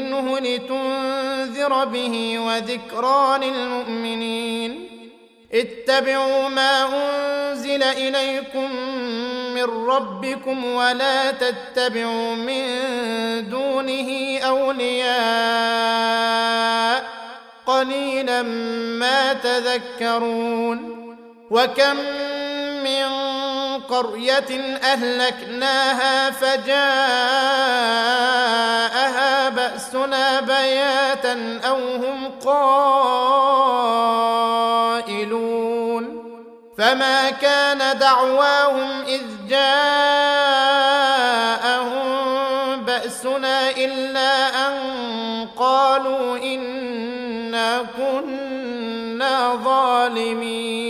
منه لتنذر به وذكرى للمؤمنين. اتبعوا ما أنزل إليكم من ربكم ولا تتبعوا من دونه أولياء. قليلا ما تذكرون. وكم من قرية أهلكناها فجاءها بأسنا بياتا أو هم قائلون فما كان دعواهم إذ جاءهم بأسنا إلا أن قالوا إنا كنا ظالمين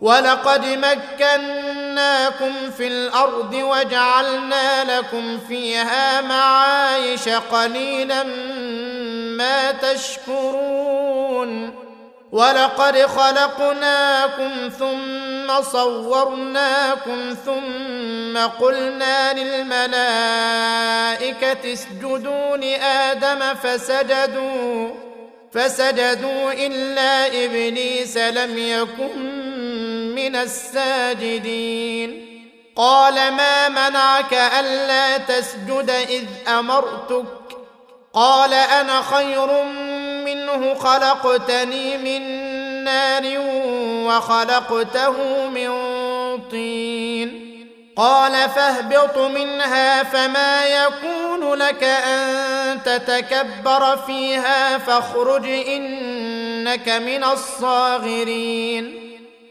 ولقد مكناكم في الأرض وجعلنا لكم فيها معايش قليلا ما تشكرون. ولقد خلقناكم ثم صورناكم ثم قلنا للملائكة اسجدوا لآدم فسجدوا فسجدوا إلا إبليس لم يكن من الساجدين. قال ما منعك ألا تسجد إذ أمرتك؟ قال أنا خير منه خلقتني من نار وخلقته من طين. قال فاهبط منها فما يكون لك أن تتكبر فيها فاخرج إنك من الصاغرين.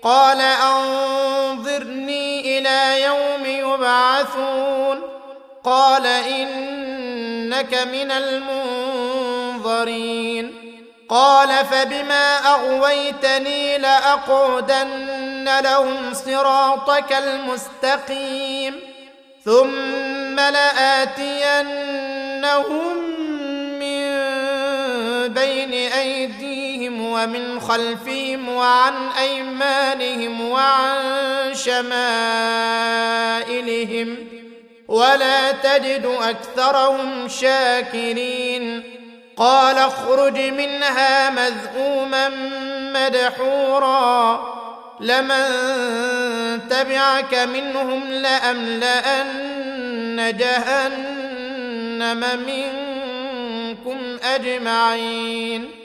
قال أنظرني إلى يوم يبعثون. قال إنك من المنظرين. قال فبما أغويتني لأقعدن لهم صراطك المستقيم. ثم لآتينهم من بين أيديهم ومن خلفهم وعن أيمانهم وعن شمائلهم ولا تجد أكثرهم شاكرين قال اخرج منها مذءوما مدحورا لمن تبعك منهم لأملأن جهنم منكم أجمعين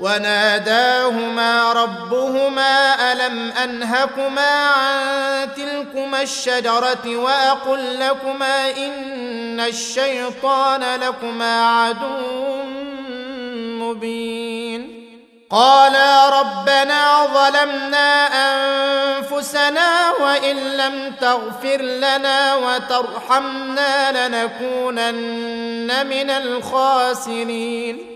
وناداهما ربهما ألم أنهكما عن تلكما الشجرة وأقل لكما إن الشيطان لكما عدو مبين. قالا ربنا ظلمنا أنفسنا وإن لم تغفر لنا وترحمنا لنكونن من الخاسرين.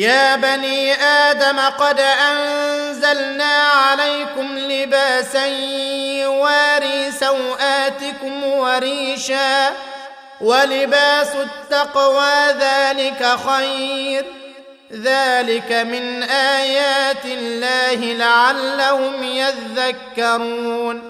يا بني آدم قد أنزلنا عليكم لباسا يواري سوآتكم وريشا ولباس التقوى ذلك خير. ذلك من آيات الله لعلهم يذكرون.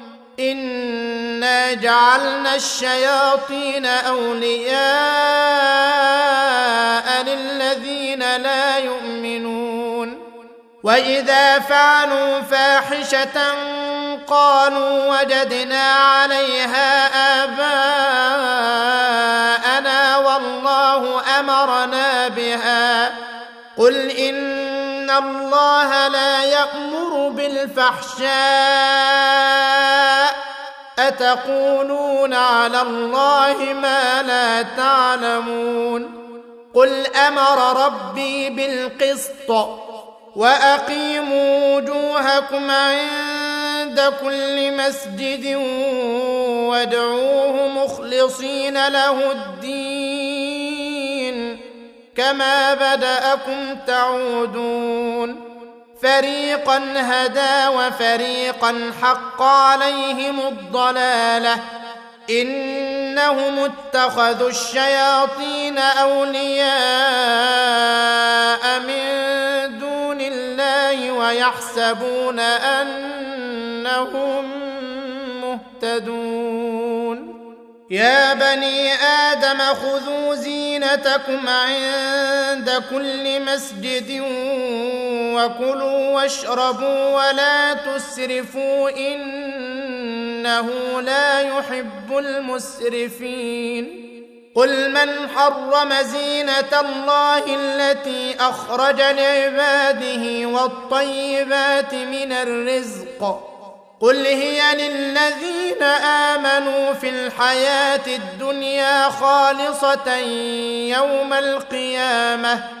انا جعلنا الشياطين اولياء للذين لا يؤمنون واذا فعلوا فاحشه قالوا وجدنا عليها اباءنا والله امرنا بها قل ان الله لا يامر بالفحشاء أتقولون على الله ما لا تعلمون قل أمر ربي بالقسط وأقيموا وجوهكم عند كل مسجد وادعوه مخلصين له الدين كما بدأكم تعودون فريقا هدى وفريقا حق عليهم الضلالة. إنهم اتخذوا الشياطين أولياء من دون الله ويحسبون أنهم مهتدون. يا بني آدم خذوا زينتكم عند كل مسجد وكلوا واشربوا ولا تسرفوا إنه لا يحب المسرفين. قل من حرم زينة الله التي أخرج لعباده والطيبات من الرزق؟ قل هي للذين آمنوا في الحياة الدنيا خالصة يوم القيامة.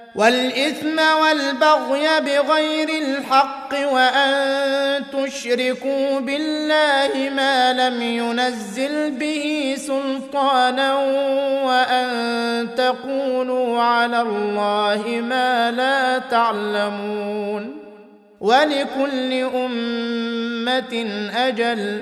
والإثم والبغي بغير الحق وأن تشركوا بالله ما لم ينزل به سلطانا وأن تقولوا على الله ما لا تعلمون ولكل أمة أجل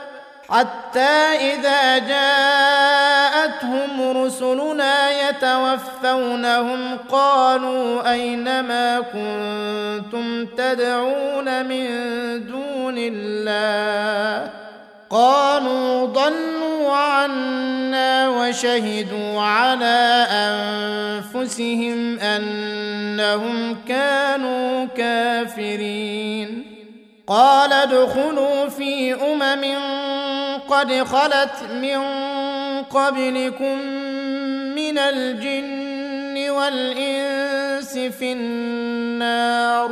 حتى إذا جاءتهم رسلنا يتوفونهم قالوا أين ما كنتم تدعون من دون الله؟ قالوا ضلوا عنا وشهدوا على أنفسهم أنهم كانوا كافرين. قال ادخلوا في أمم قد خلت من قبلكم من الجن والإنس في النار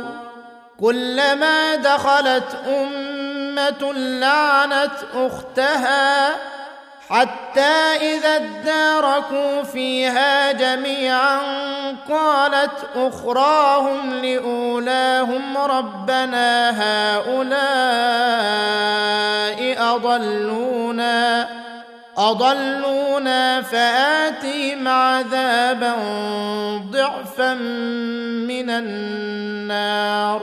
كلما دخلت أمة لعنت أختها حتى إذا اداركوا فيها جميعا قالت أخراهم لأولاهم ربنا هؤلاء أضلونا أضلونا فاتهم عذابا ضعفا من النار.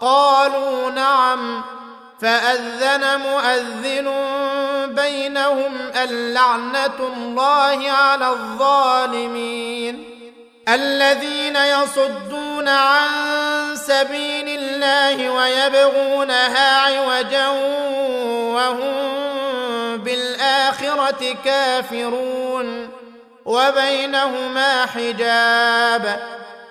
قالوا نعم فأذن مؤذن بينهم اللعنة الله على الظالمين. الذين يصدون عن سبيل الله ويبغونها عوجا وهم بالآخرة كافرون. وبينهما حجاب.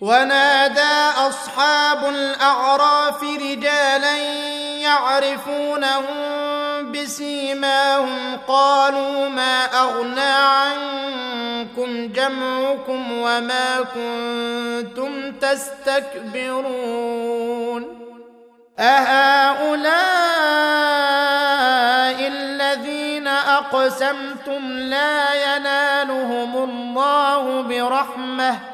ونادى أصحاب الأعراف رجالا يعرفونهم بسيماهم قالوا ما أغنى عنكم جمعكم وما كنتم تستكبرون أهؤلاء الذين أقسمتم لا ينالهم الله برحمة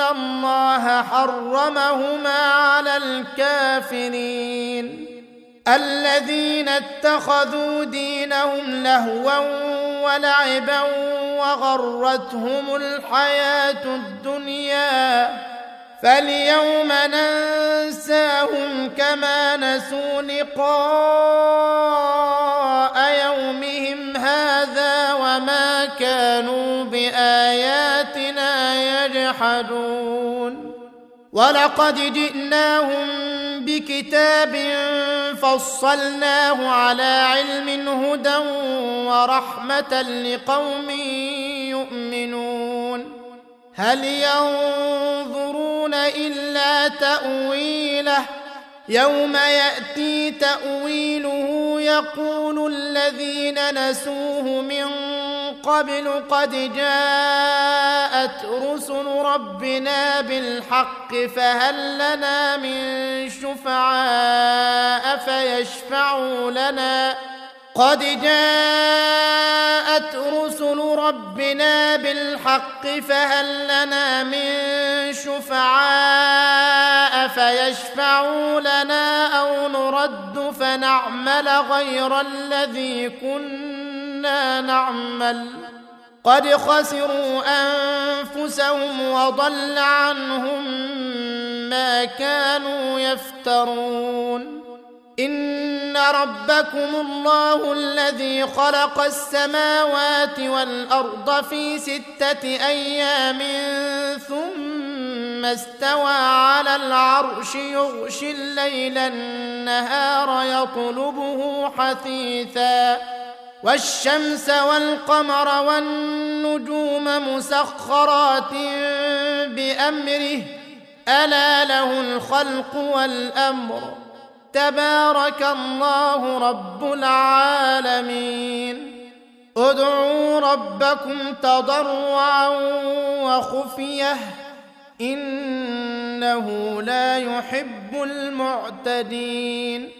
الله حرمهما على الكافرين الذين اتخذوا دينهم لهوا ولعبا وغرتهم الحياة الدنيا فاليوم ننساهم كما نسوا لقاء يجحدون ولقد جئناهم بكتاب فصلناه على علم هدى ورحمة لقوم يؤمنون. هل ينظرون إلا تأويله؟ يوم يأتي تأويله يقول الذين نسوه من قبل قد جاءت رسل ربنا بالحق فهل لنا من شفعاء فيشفعوا لنا؟ قد جاءت رسل ربنا بالحق فهل لنا من شفعاء فيشفعوا لنا؟ أو نرد فنعمل غير الذي كنا نعمل. قد خسروا أنفسهم وضل عنهم ما كانوا يفترون. إن ربكم الله الذي خلق السماوات والأرض في ستة أيام ثم استوى على العرش يغشي الليل النهار يطلبه حثيثا. والشمس والقمر والنجوم مسخرات بأمره. ألا له الخلق والأمر. تبارك الله رب العالمين. ادعوا ربكم تضرعا وخفية. إنه لا يحب المعتدين.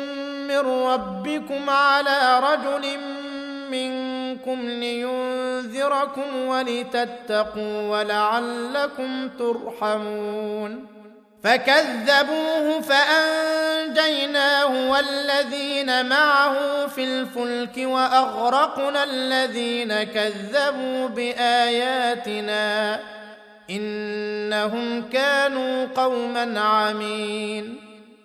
ربكم على رجل منكم لينذركم ولتتقوا ولعلكم ترحمون فكذبوه فأنجيناه والذين معه في الفلك وأغرقنا الذين كذبوا بآياتنا إنهم كانوا قوما عمين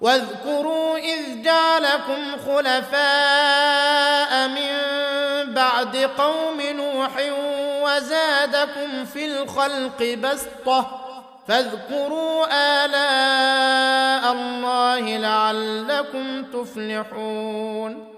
واذكروا إذ جعلكم خلفاء من بعد قوم نوح وزادكم في الخلق بسطة فاذكروا آلاء الله لعلكم تفلحون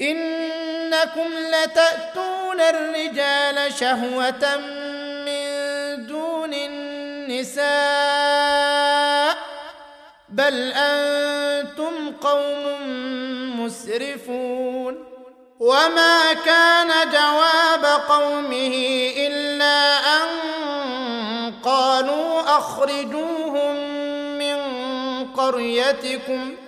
إنكم لتأتون الرجال شهوة من دون النساء بل أنتم قوم مسرفون وما كان جواب قومه إلا أن قالوا أخرجوهم من قريتكم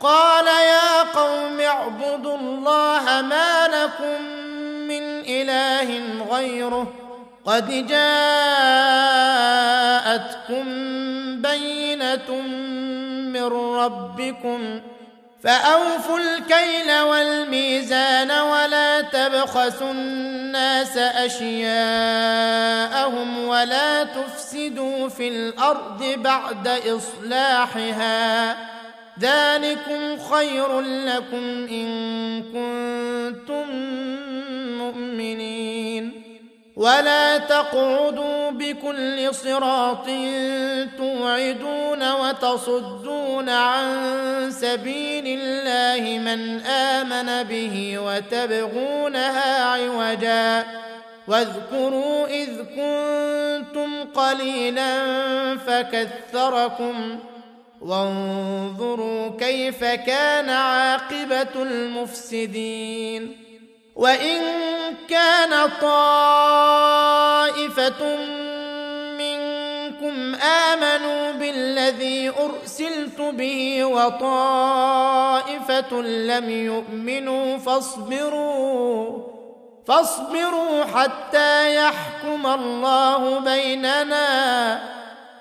قال يا قوم اعبدوا الله ما لكم من إله غيره قد جاءتكم بينة من ربكم فأوفوا الكيل والميزان ولا تبخسوا الناس أشياءهم ولا تفسدوا في الأرض بعد إصلاحها ذلكم خير لكم إن كنتم مؤمنين. ولا تقعدوا بكل صراط توعدون وتصدون عن سبيل الله من آمن به وتبغونها عوجا. واذكروا إذ كنتم قليلا فكثركم. وانظروا كيف كان عاقبة المفسدين وإن كان طائفة منكم آمنوا بالذي أرسلت به وطائفة لم يؤمنوا فاصبروا فاصبروا حتى يحكم الله بيننا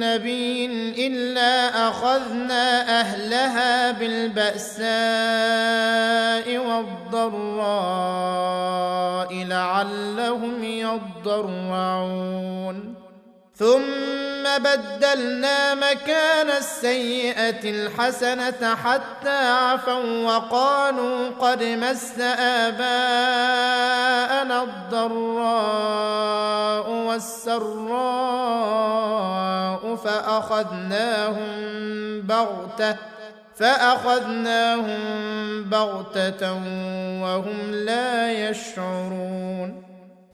نبي الا اخذنا اهلها بالباساء والضراء لعلهم يضرعون ثم بدلنا مكان السيئه الحسنه حتى عفوا وقالوا قد مس اباءنا الضراء والسراء فاخذناهم بغته فاخذناهم بغته وهم لا يشعرون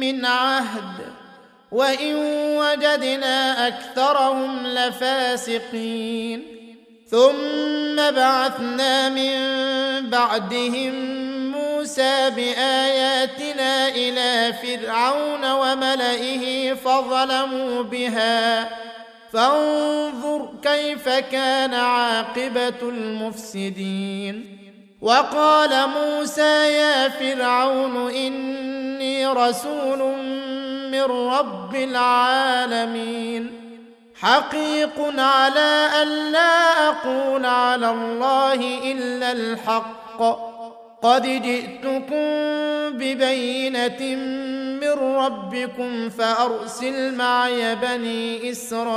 من عهد وإن وجدنا أكثرهم لفاسقين. ثم بعثنا من بعدهم موسى بآياتنا إلى فرعون وملئه فظلموا بها. فانظر كيف كان عاقبة المفسدين. وقال موسى يا فرعون إني رسول من رب العالمين حقيق على أن لا أقول على الله إلا الحق قد جئتكم ببينة من ربكم فأرسل معي بني إسرائيل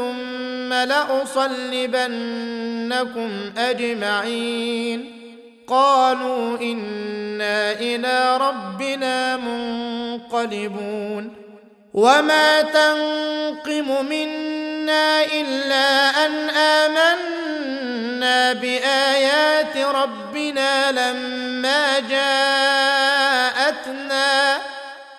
ثم لأصلبنكم أجمعين. قالوا إنا إلى ربنا منقلبون. وما تنقم منا إلا أن آمنا بآيات ربنا لما جاءتنا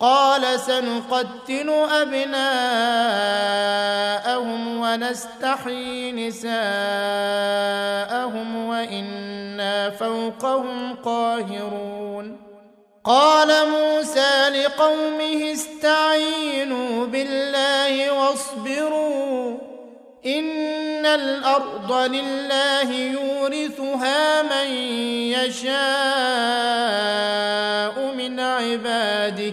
قال سنقتل أبناءهم ونستحيي نساءهم وإنا فوقهم قاهرون. قال موسى لقومه استعينوا بالله واصبروا إن الأرض لله يورثها من يشاء من عباده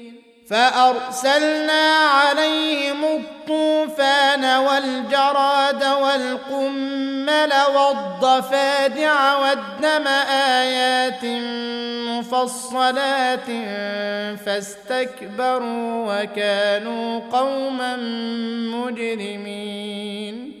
فأرسلنا عليهم الطوفان والجراد والقمل والضفادع والدم آيات مفصلات فاستكبروا وكانوا قوما مجرمين.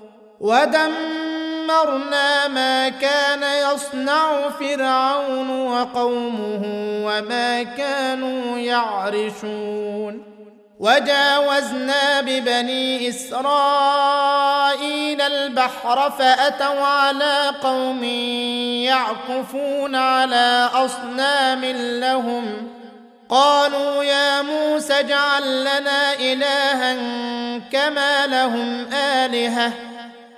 ودمرنا ما كان يصنع فرعون وقومه وما كانوا يعرشون وجاوزنا ببني اسرائيل البحر فاتوا على قوم يعكفون على اصنام لهم قالوا يا موسى اجعل لنا الها كما لهم الهه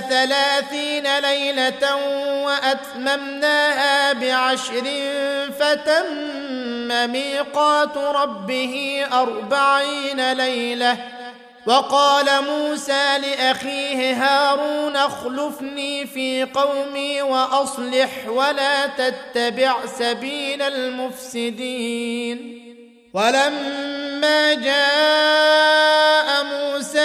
ثلاثين ليلة وأتممناها بعشر فتم ميقات ربه أربعين ليلة. وقال موسى لأخيه هارون اخلفني في قومي وأصلح ولا تتبع سبيل المفسدين. ولما جاء موسى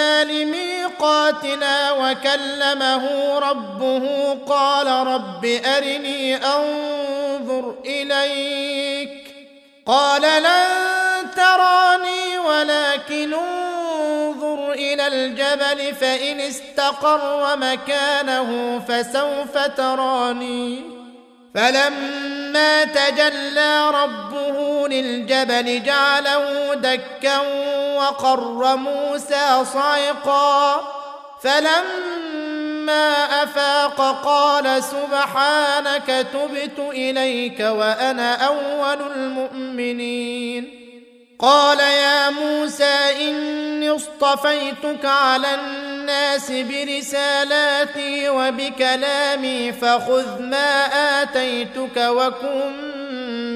لميقاتنا وكلمه ربه قال رب أرني أنظر إليك قال لن تراني ولكن انظر إلى الجبل فإن استقر مكانه فسوف تراني فلما تجلى ربه للجبل جعله دكا وقر موسى صعقا فلما أفاق قال سبحانك تبت إليك وأنا أول المؤمنين. قال يا موسى إني اصطفيتك على الناس برسالاتي وبكلامي فخذ ما آتيتك وكن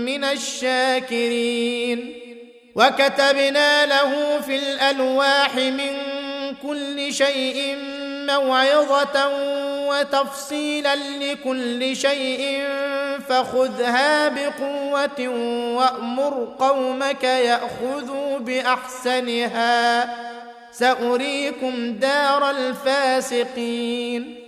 من الشاكرين. وكتبنا له في الألواح من كل شيء موعظة وتفصيلا لكل شيء فخذها بقوة وأمر قومك يأخذوا بأحسنها. سأريكم دار الفاسقين.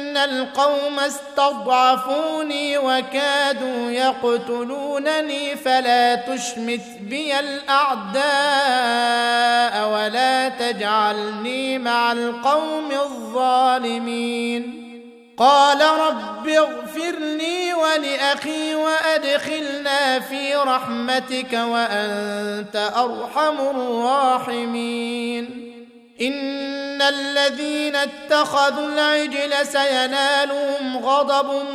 القوم استضعفوني وكادوا يقتلونني فلا تشمت بي الاعداء ولا تجعلني مع القوم الظالمين قال رب اغفر لي ولاخي وادخلنا في رحمتك وانت ارحم الراحمين إن الذين اتخذوا العجل سينالهم غضب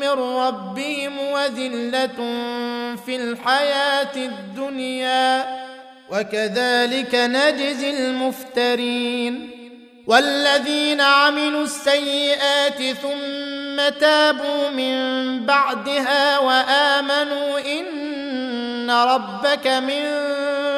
من ربهم وذلة في الحياة الدنيا وكذلك نجزي المفترين والذين عملوا السيئات ثم تابوا من بعدها وآمنوا إن ربك من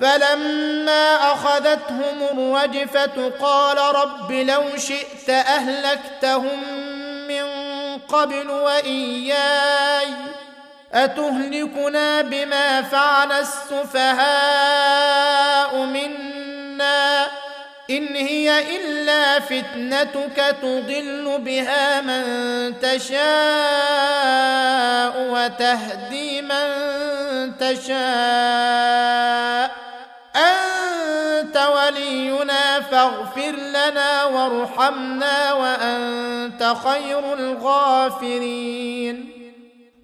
فلما أخذتهم الرجفة قال رب لو شئت أهلكتهم من قبل وإياي أتهلكنا بما فعل السفهاء منا؟ إن هي إلا فتنتك تضل بها من تشاء وتهدي من تشاء. ولينا فاغفر لنا وارحمنا وأنت خير الغافرين.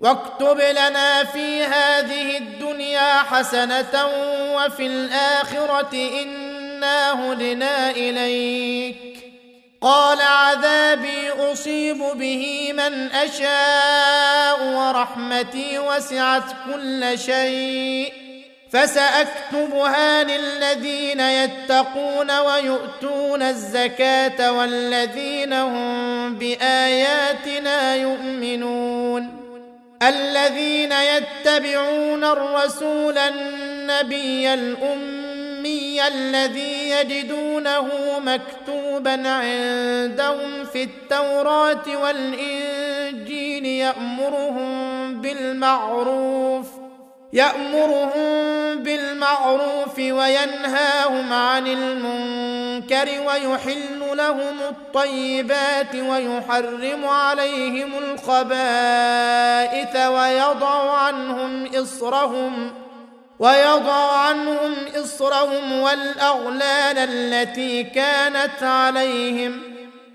واكتب لنا في هذه الدنيا حسنة وفي الآخرة إنا هدنا إليك. قال عذابي أصيب به من أشاء ورحمتي وسعت كل شيء. فسأكتبها للذين يتقون ويؤتون الزكاة والذين هم بآياتنا يؤمنون. الذين يتبعون الرسول النبي الأمي الذي يجدونه مكتوبا عندهم في التوراة والإنجيل يأمرهم بالمعروف يأمرهم بالمعروف وينهاهم عن المنكر ويحل لهم الطيبات ويحرم عليهم الخبائث ويضع عنهم إصرهم ويضع عنهم إصرهم والأغلال التي كانت عليهم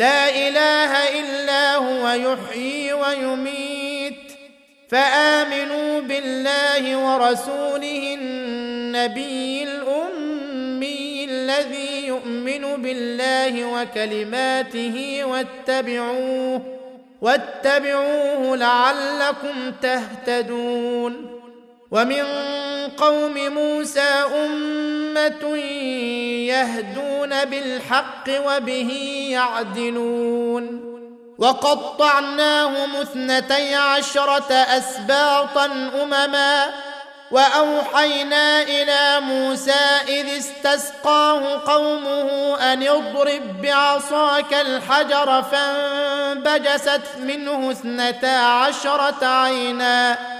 لا إله إلا هو يحيي ويميت. فآمنوا بالله ورسوله النبي الأمي الذي يؤمن بالله وكلماته واتبعوه واتبعوه لعلكم تهتدون. ومن قوم موسى أمة يهدون بالحق وبه يعدلون. وقطعناهم اثنتي عشرة أسباطا أمما. وأوحينا إلى موسى إذ استسقاه قومه أن اضرب بعصاك الحجر فانبجست منه اثنتا عشرة عينا.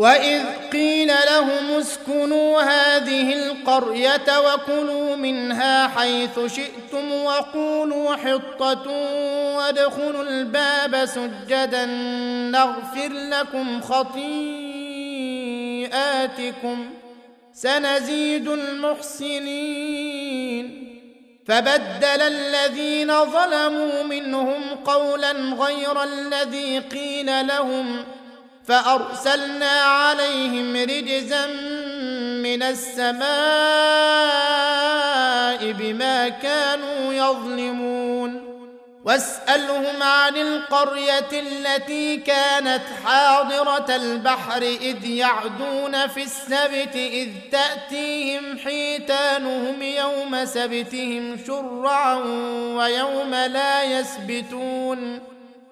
واذ قيل لهم اسكنوا هذه القريه وكلوا منها حيث شئتم وقولوا حطه وادخلوا الباب سجدا نغفر لكم خطيئاتكم سنزيد المحسنين فبدل الذين ظلموا منهم قولا غير الذي قيل لهم فأرسلنا عليهم رجزا من السماء بما كانوا يظلمون. واسألهم عن القرية التي كانت حاضرة البحر إذ يعدون في السبت إذ تأتيهم حيتانهم يوم سبتهم شرعا ويوم لا يسبتون.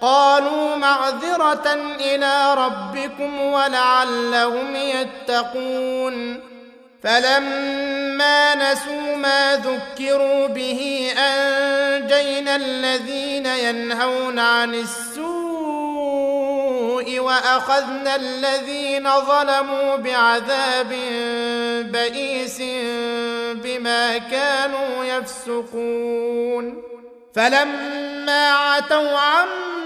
قالوا معذرة إلى ربكم ولعلهم يتقون. فلما نسوا ما ذكروا به أنجينا الذين ينهون عن السوء وأخذنا الذين ظلموا بعذاب بئيس بما كانوا يفسقون. فلما عتوا عما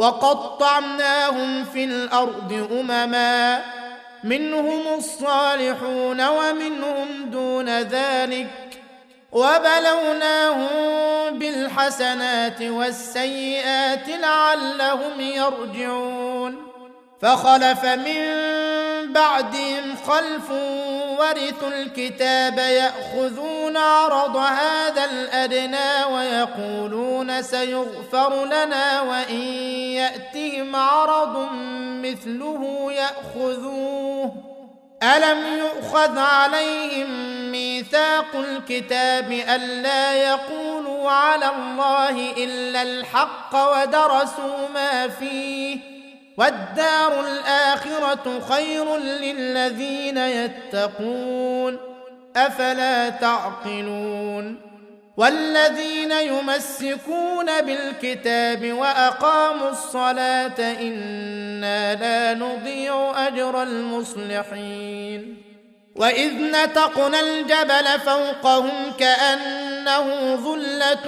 وقطعناهم في الأرض أمما منهم الصالحون ومنهم دون ذلك وبلوناهم بالحسنات والسيئات لعلهم يرجعون. فخلف من بعدهم خلف ورثوا الكتاب يأخذون عرض هذا الأدنى ويقولون سيغفر لنا وإن يأتهم عرض مثله يأخذوه. ألم يؤخذ عليهم ميثاق الكتاب ألا يقولوا على الله إلا الحق ودرسوا ما فيه؟ والدار الآخرة خير للذين يتقون أفلا تعقلون؟ والذين يمسكون بالكتاب وأقاموا الصلاة إنا لا نضيع أجر المصلحين. وإذ نتقنا الجبل فوقهم كأنه ظله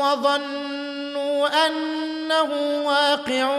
وظنوا أنه واقع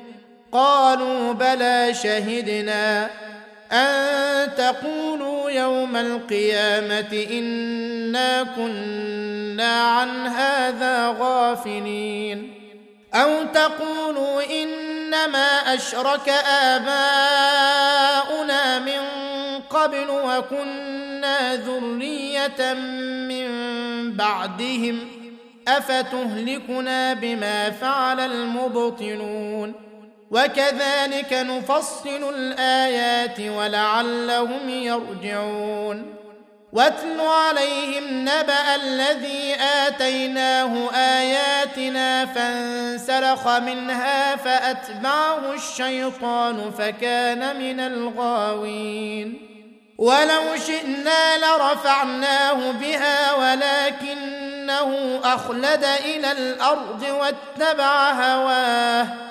قالوا بلى شهدنا أن تقولوا يوم القيامة إنا كنا عن هذا غافلين. أو تقولوا إنما أشرك آباؤنا من قبل وكنا ذرية من بعدهم أفتهلكنا بما فعل المبطلون. وكذلك نفصل الآيات ولعلهم يرجعون. واتل عليهم نبأ الذي آتيناه آياتنا فانسلخ منها فأتبعه الشيطان فكان من الغاوين. ولو شئنا لرفعناه بها ولكنه أخلد إلى الأرض واتبع هواه.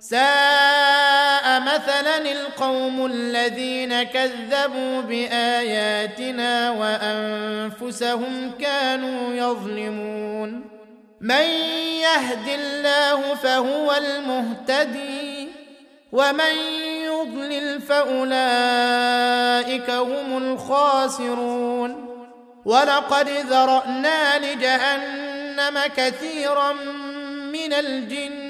ساء مثلا القوم الذين كذبوا بآياتنا وأنفسهم كانوا يظلمون. من يهد الله فهو المهتدي ومن يضلل فأولئك هم الخاسرون. ولقد ذرأنا لجهنم كثيرا من الجن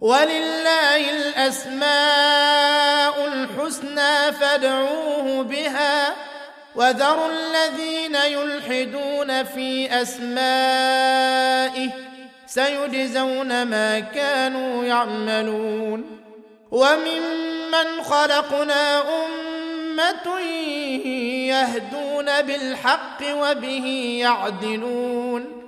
ولله الأسماء الحسنى فادعوه بها وذروا الذين يلحدون في أسمائه سيجزون ما كانوا يعملون وممن خلقنا أمة يهدون بالحق وبه يعدلون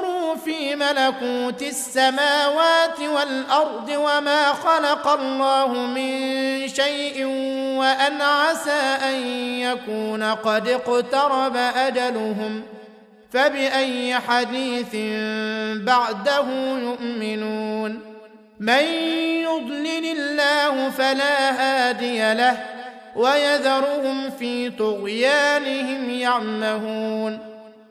في ملكوت السماوات والأرض وما خلق الله من شيء وأن عسى أن يكون قد اقترب أجلهم فبأي حديث بعده يؤمنون من يضلل الله فلا هادي له ويذرهم في طغيانهم يعمهون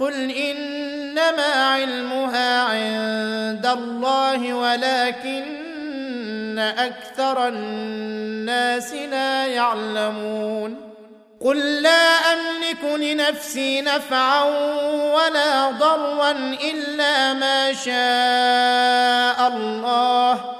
قل إنما علمها عند الله ولكن أكثر الناس لا يعلمون. قل لا أملك لنفسي نفعا ولا ضرا إلا ما شاء الله.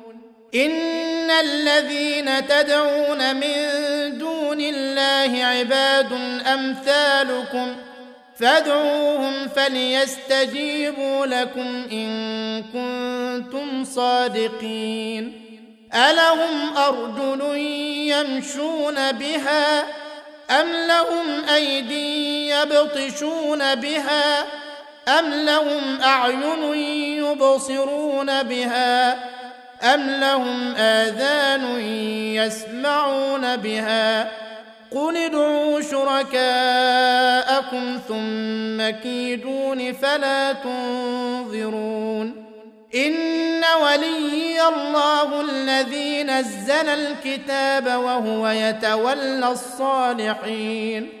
ان الذين تدعون من دون الله عباد امثالكم فادعوهم فليستجيبوا لكم ان كنتم صادقين الهم ارجل يمشون بها ام لهم ايدي يبطشون بها ام لهم اعين يبصرون بها أم لهم آذان يسمعون بها قل ادعوا شركاءكم ثم كيدون فلا تنظرون إن ولي الله الذي نزل الكتاب وهو يتولى الصالحين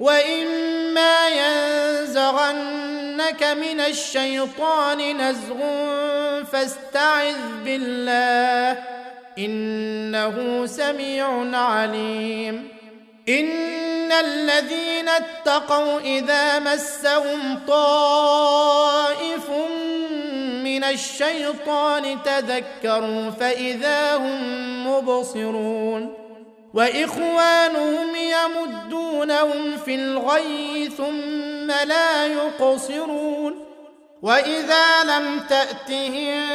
واما ينزغنك من الشيطان نزغ فاستعذ بالله انه سميع عليم. ان الذين اتقوا اذا مسهم طائف من الشيطان تذكروا فاذا هم مبصرون وإخوانهم يمدونهم في الغي ثم لا يقصرون وإذا لم تأتهم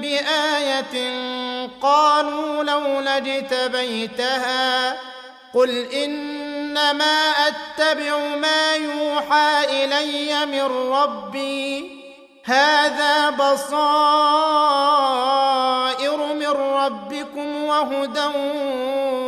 بآية قالوا لولا اجتبيتها قل إنما أتبع ما يوحى إلي من ربي هذا بصائر من ربكم وهدى